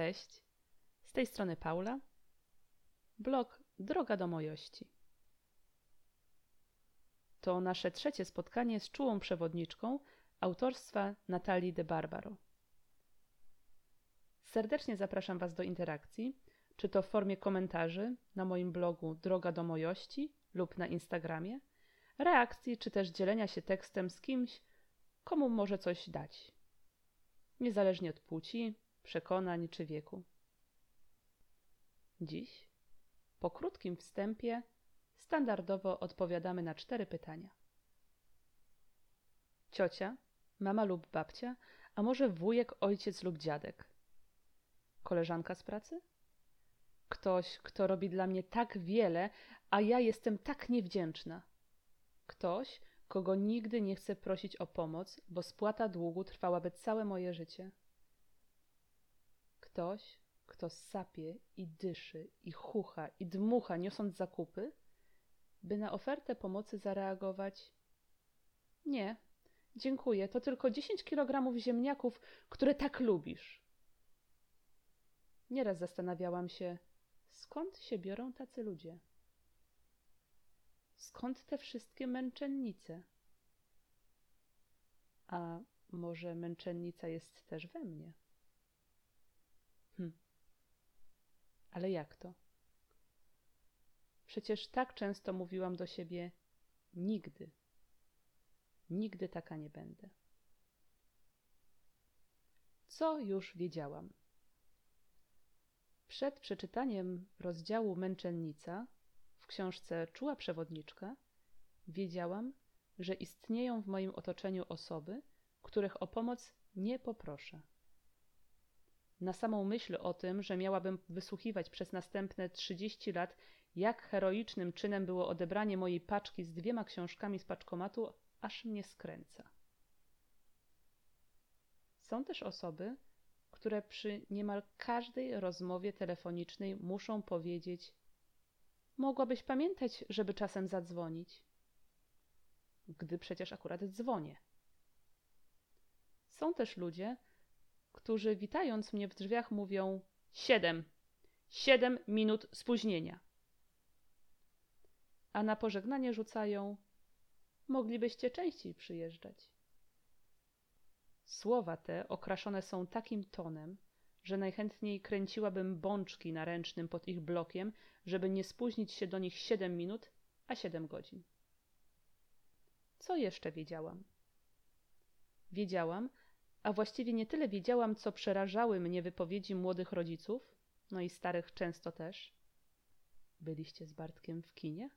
Cześć, z tej strony Paula. Blog Droga do Mojości. To nasze trzecie spotkanie z czułą przewodniczką autorstwa Natalii de Barbaro. Serdecznie zapraszam Was do interakcji, czy to w formie komentarzy na moim blogu Droga do Mojości lub na Instagramie, reakcji, czy też dzielenia się tekstem z kimś, komu może coś dać. Niezależnie od płci, przekonań czy wieku. Dziś, po krótkim wstępie, standardowo odpowiadamy na cztery pytania. Ciocia, mama lub babcia, a może wujek, ojciec lub dziadek? Koleżanka z pracy? Ktoś, kto robi dla mnie tak wiele, a ja jestem tak niewdzięczna. Ktoś, kogo nigdy nie chcę prosić o pomoc, bo spłata długu trwałaby całe moje życie. Ktoś, kto sapie i dyszy, i chucha, i dmucha, niosąc zakupy, by na ofertę pomocy zareagować: Nie, dziękuję, to tylko dziesięć kilogramów ziemniaków, które tak lubisz. Nieraz zastanawiałam się, skąd się biorą tacy ludzie. Skąd te wszystkie męczennice? A może męczennica jest też we mnie? Hm. Ale jak to? Przecież tak często mówiłam do siebie: nigdy, nigdy taka nie będę. Co już wiedziałam? Przed przeczytaniem rozdziału Męczennica w książce Czuła przewodniczka wiedziałam, że istnieją w moim otoczeniu osoby, których o pomoc nie poproszę. Na samą myśl o tym, że miałabym wysłuchiwać przez następne trzydzieści lat, jak heroicznym czynem było odebranie mojej paczki z dwiema książkami z paczkomatu, aż mnie skręca. Są też osoby, które przy niemal każdej rozmowie telefonicznej muszą powiedzieć: Mogłabyś pamiętać, żeby czasem zadzwonić. Gdy przecież akurat dzwonię. Są też ludzie, którzy witając mnie w drzwiach mówią: Siedem, siedem minut spóźnienia. A na pożegnanie rzucają: Moglibyście częściej przyjeżdżać. Słowa te okraszone są takim tonem, że najchętniej kręciłabym bączki na ręcznym pod ich blokiem, żeby nie spóźnić się do nich siedem minut, a siedem godzin. Co jeszcze wiedziałam? Wiedziałam, a właściwie nie tyle wiedziałam, co przerażały mnie wypowiedzi młodych rodziców, no i starych często też. Byliście z Bartkiem w kinie?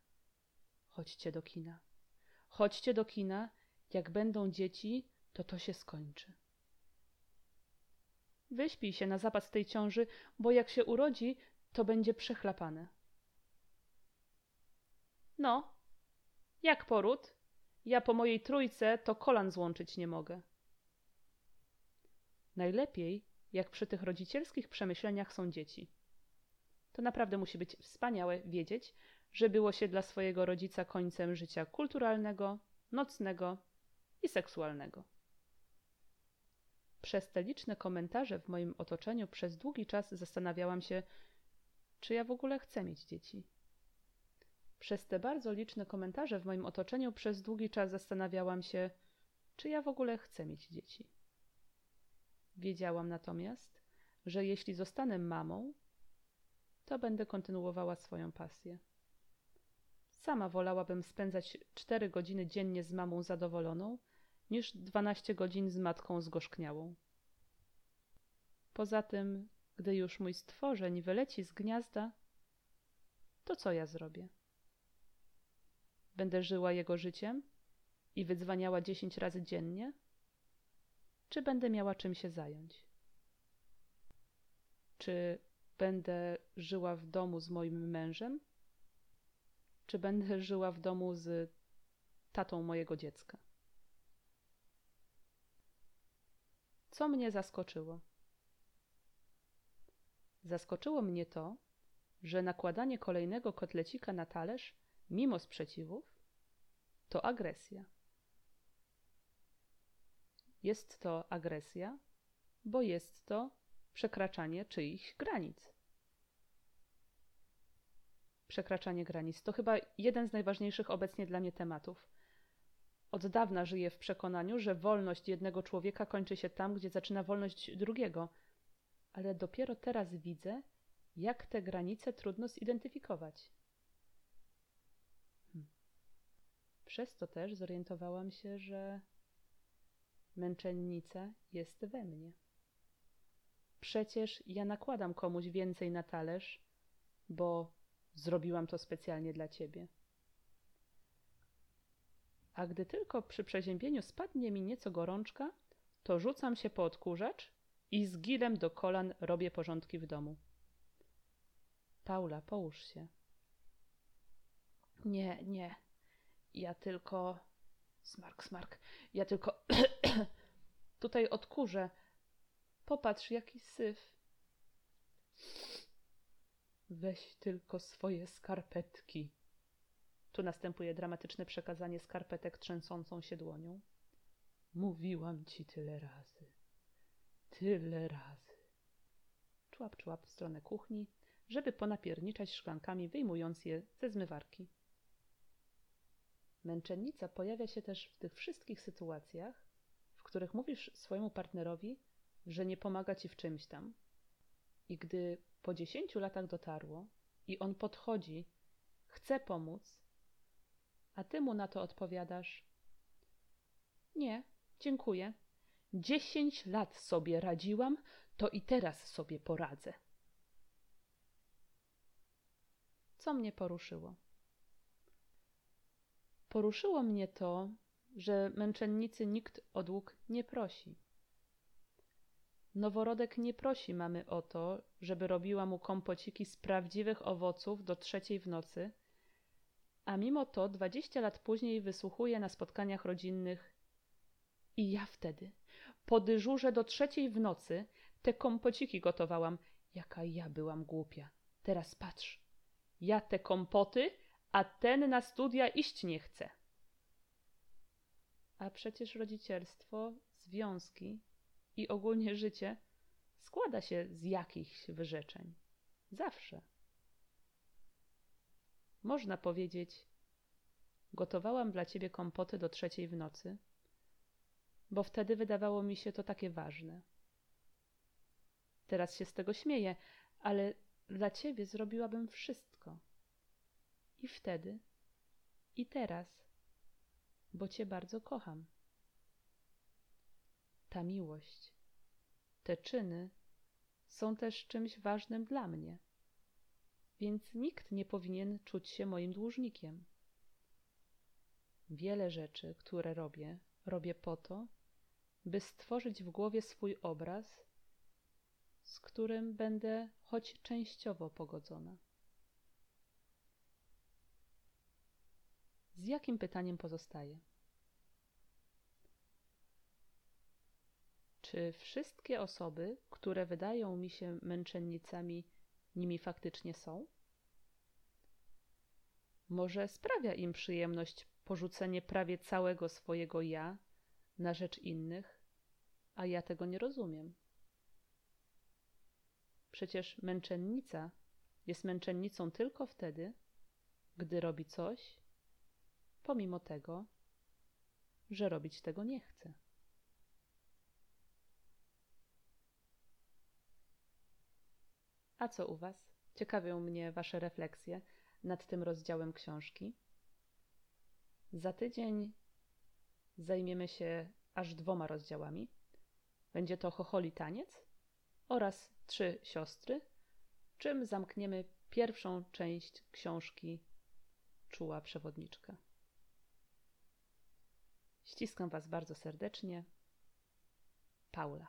Chodźcie do kina. Chodźcie do kina, jak będą dzieci, to to się skończy. Wyśpij się na zapas tej ciąży, bo jak się urodzi, to będzie przechlapane. No, jak poród? Ja po mojej trójce to kolan złączyć nie mogę. Najlepiej, jak przy tych rodzicielskich przemyśleniach są dzieci. To naprawdę musi być wspaniałe wiedzieć, że było się dla swojego rodzica końcem życia kulturalnego, nocnego i seksualnego. Przez te liczne komentarze w moim otoczeniu przez długi czas zastanawiałam się, czy ja w ogóle chcę mieć dzieci. Przez te bardzo liczne komentarze w moim otoczeniu przez długi czas zastanawiałam się, czy ja w ogóle chcę mieć dzieci. Wiedziałam natomiast, że jeśli zostanę mamą, to będę kontynuowała swoją pasję. Sama wolałabym spędzać cztery godziny dziennie z mamą zadowoloną, niż dwanaście godzin z matką zgorzkniałą. Poza tym, gdy już mój stworzeń wyleci z gniazda, to co ja zrobię? Będę żyła jego życiem i wydzwaniała dziesięć razy dziennie? Czy będę miała czym się zająć? Czy będę żyła w domu z moim mężem? Czy będę żyła w domu z tatą mojego dziecka? Co mnie zaskoczyło? Zaskoczyło mnie to, że nakładanie kolejnego kotlecika na talerz, mimo sprzeciwów, to agresja. Jest to agresja, bo jest to przekraczanie czyichś granic. Przekraczanie granic to chyba jeden z najważniejszych obecnie dla mnie tematów. Od dawna żyję w przekonaniu, że wolność jednego człowieka kończy się tam, gdzie zaczyna wolność drugiego, ale dopiero teraz widzę, jak te granice trudno zidentyfikować. Hmm. Przez to też zorientowałam się, że męczennica jest we mnie. Przecież ja nakładam komuś więcej na talerz, bo zrobiłam to specjalnie dla ciebie. A gdy tylko przy przeziębieniu spadnie mi nieco gorączka, to rzucam się po odkurzacz i z gilem do kolan robię porządki w domu. Paula, połóż się. Nie, nie. Ja tylko. Smark, smark. Ja tylko. Tutaj odkurzę. Popatrz, jaki syf. Weź tylko swoje skarpetki. Tu następuje dramatyczne przekazanie skarpetek trzęsącą się dłonią. Mówiłam ci tyle razy. Tyle razy. Człap, człap w stronę kuchni, żeby ponapierniczać szklankami, wyjmując je ze zmywarki. Męczennica pojawia się też w tych wszystkich sytuacjach, w których mówisz swojemu partnerowi, że nie pomaga ci w czymś tam. I gdy po dziesięciu latach dotarło i on podchodzi, chce pomóc, a ty mu na to odpowiadasz: Nie, dziękuję. Dziesięć lat sobie radziłam, to i teraz sobie poradzę. Co mnie poruszyło? Poruszyło mnie to, że męczennicy nikt o dług nie prosi. Noworodek nie prosi mamy o to, żeby robiła mu kompociki z prawdziwych owoców do trzeciej w nocy, a mimo to dwadzieścia lat później wysłuchuje na spotkaniach rodzinnych i ja wtedy, po dyżurze do trzeciej w nocy, te kompociki gotowałam. Jaka ja byłam głupia. Teraz patrz. Ja te kompoty, a ten na studia iść nie chce. A przecież rodzicielstwo, związki i ogólnie życie składa się z jakichś wyrzeczeń. Zawsze. Można powiedzieć, gotowałam dla ciebie kompoty do trzeciej w nocy, bo wtedy wydawało mi się to takie ważne. Teraz się z tego śmieję, ale dla ciebie zrobiłabym wszystko. I wtedy, i teraz, bo cię bardzo kocham. Ta miłość, te czyny są też czymś ważnym dla mnie, więc nikt nie powinien czuć się moim dłużnikiem. Wiele rzeczy, które robię, robię po to, by stworzyć w głowie swój obraz, z którym będę choć częściowo pogodzona. Z jakim pytaniem pozostaje? Czy wszystkie osoby, które wydają mi się męczennicami, nimi faktycznie są? Może sprawia im przyjemność porzucenie prawie całego swojego ja na rzecz innych, a ja tego nie rozumiem. Przecież męczennica jest męczennicą tylko wtedy, gdy robi coś, pomimo tego, że robić tego nie chce. A co u Was? Ciekawią mnie Wasze refleksje nad tym rozdziałem książki. Za tydzień zajmiemy się aż dwoma rozdziałami. Będzie to Chocholi Taniec oraz Trzy Siostry, czym zamkniemy pierwszą część książki Czuła Przewodniczka. Ściskam Was bardzo serdecznie. Paula.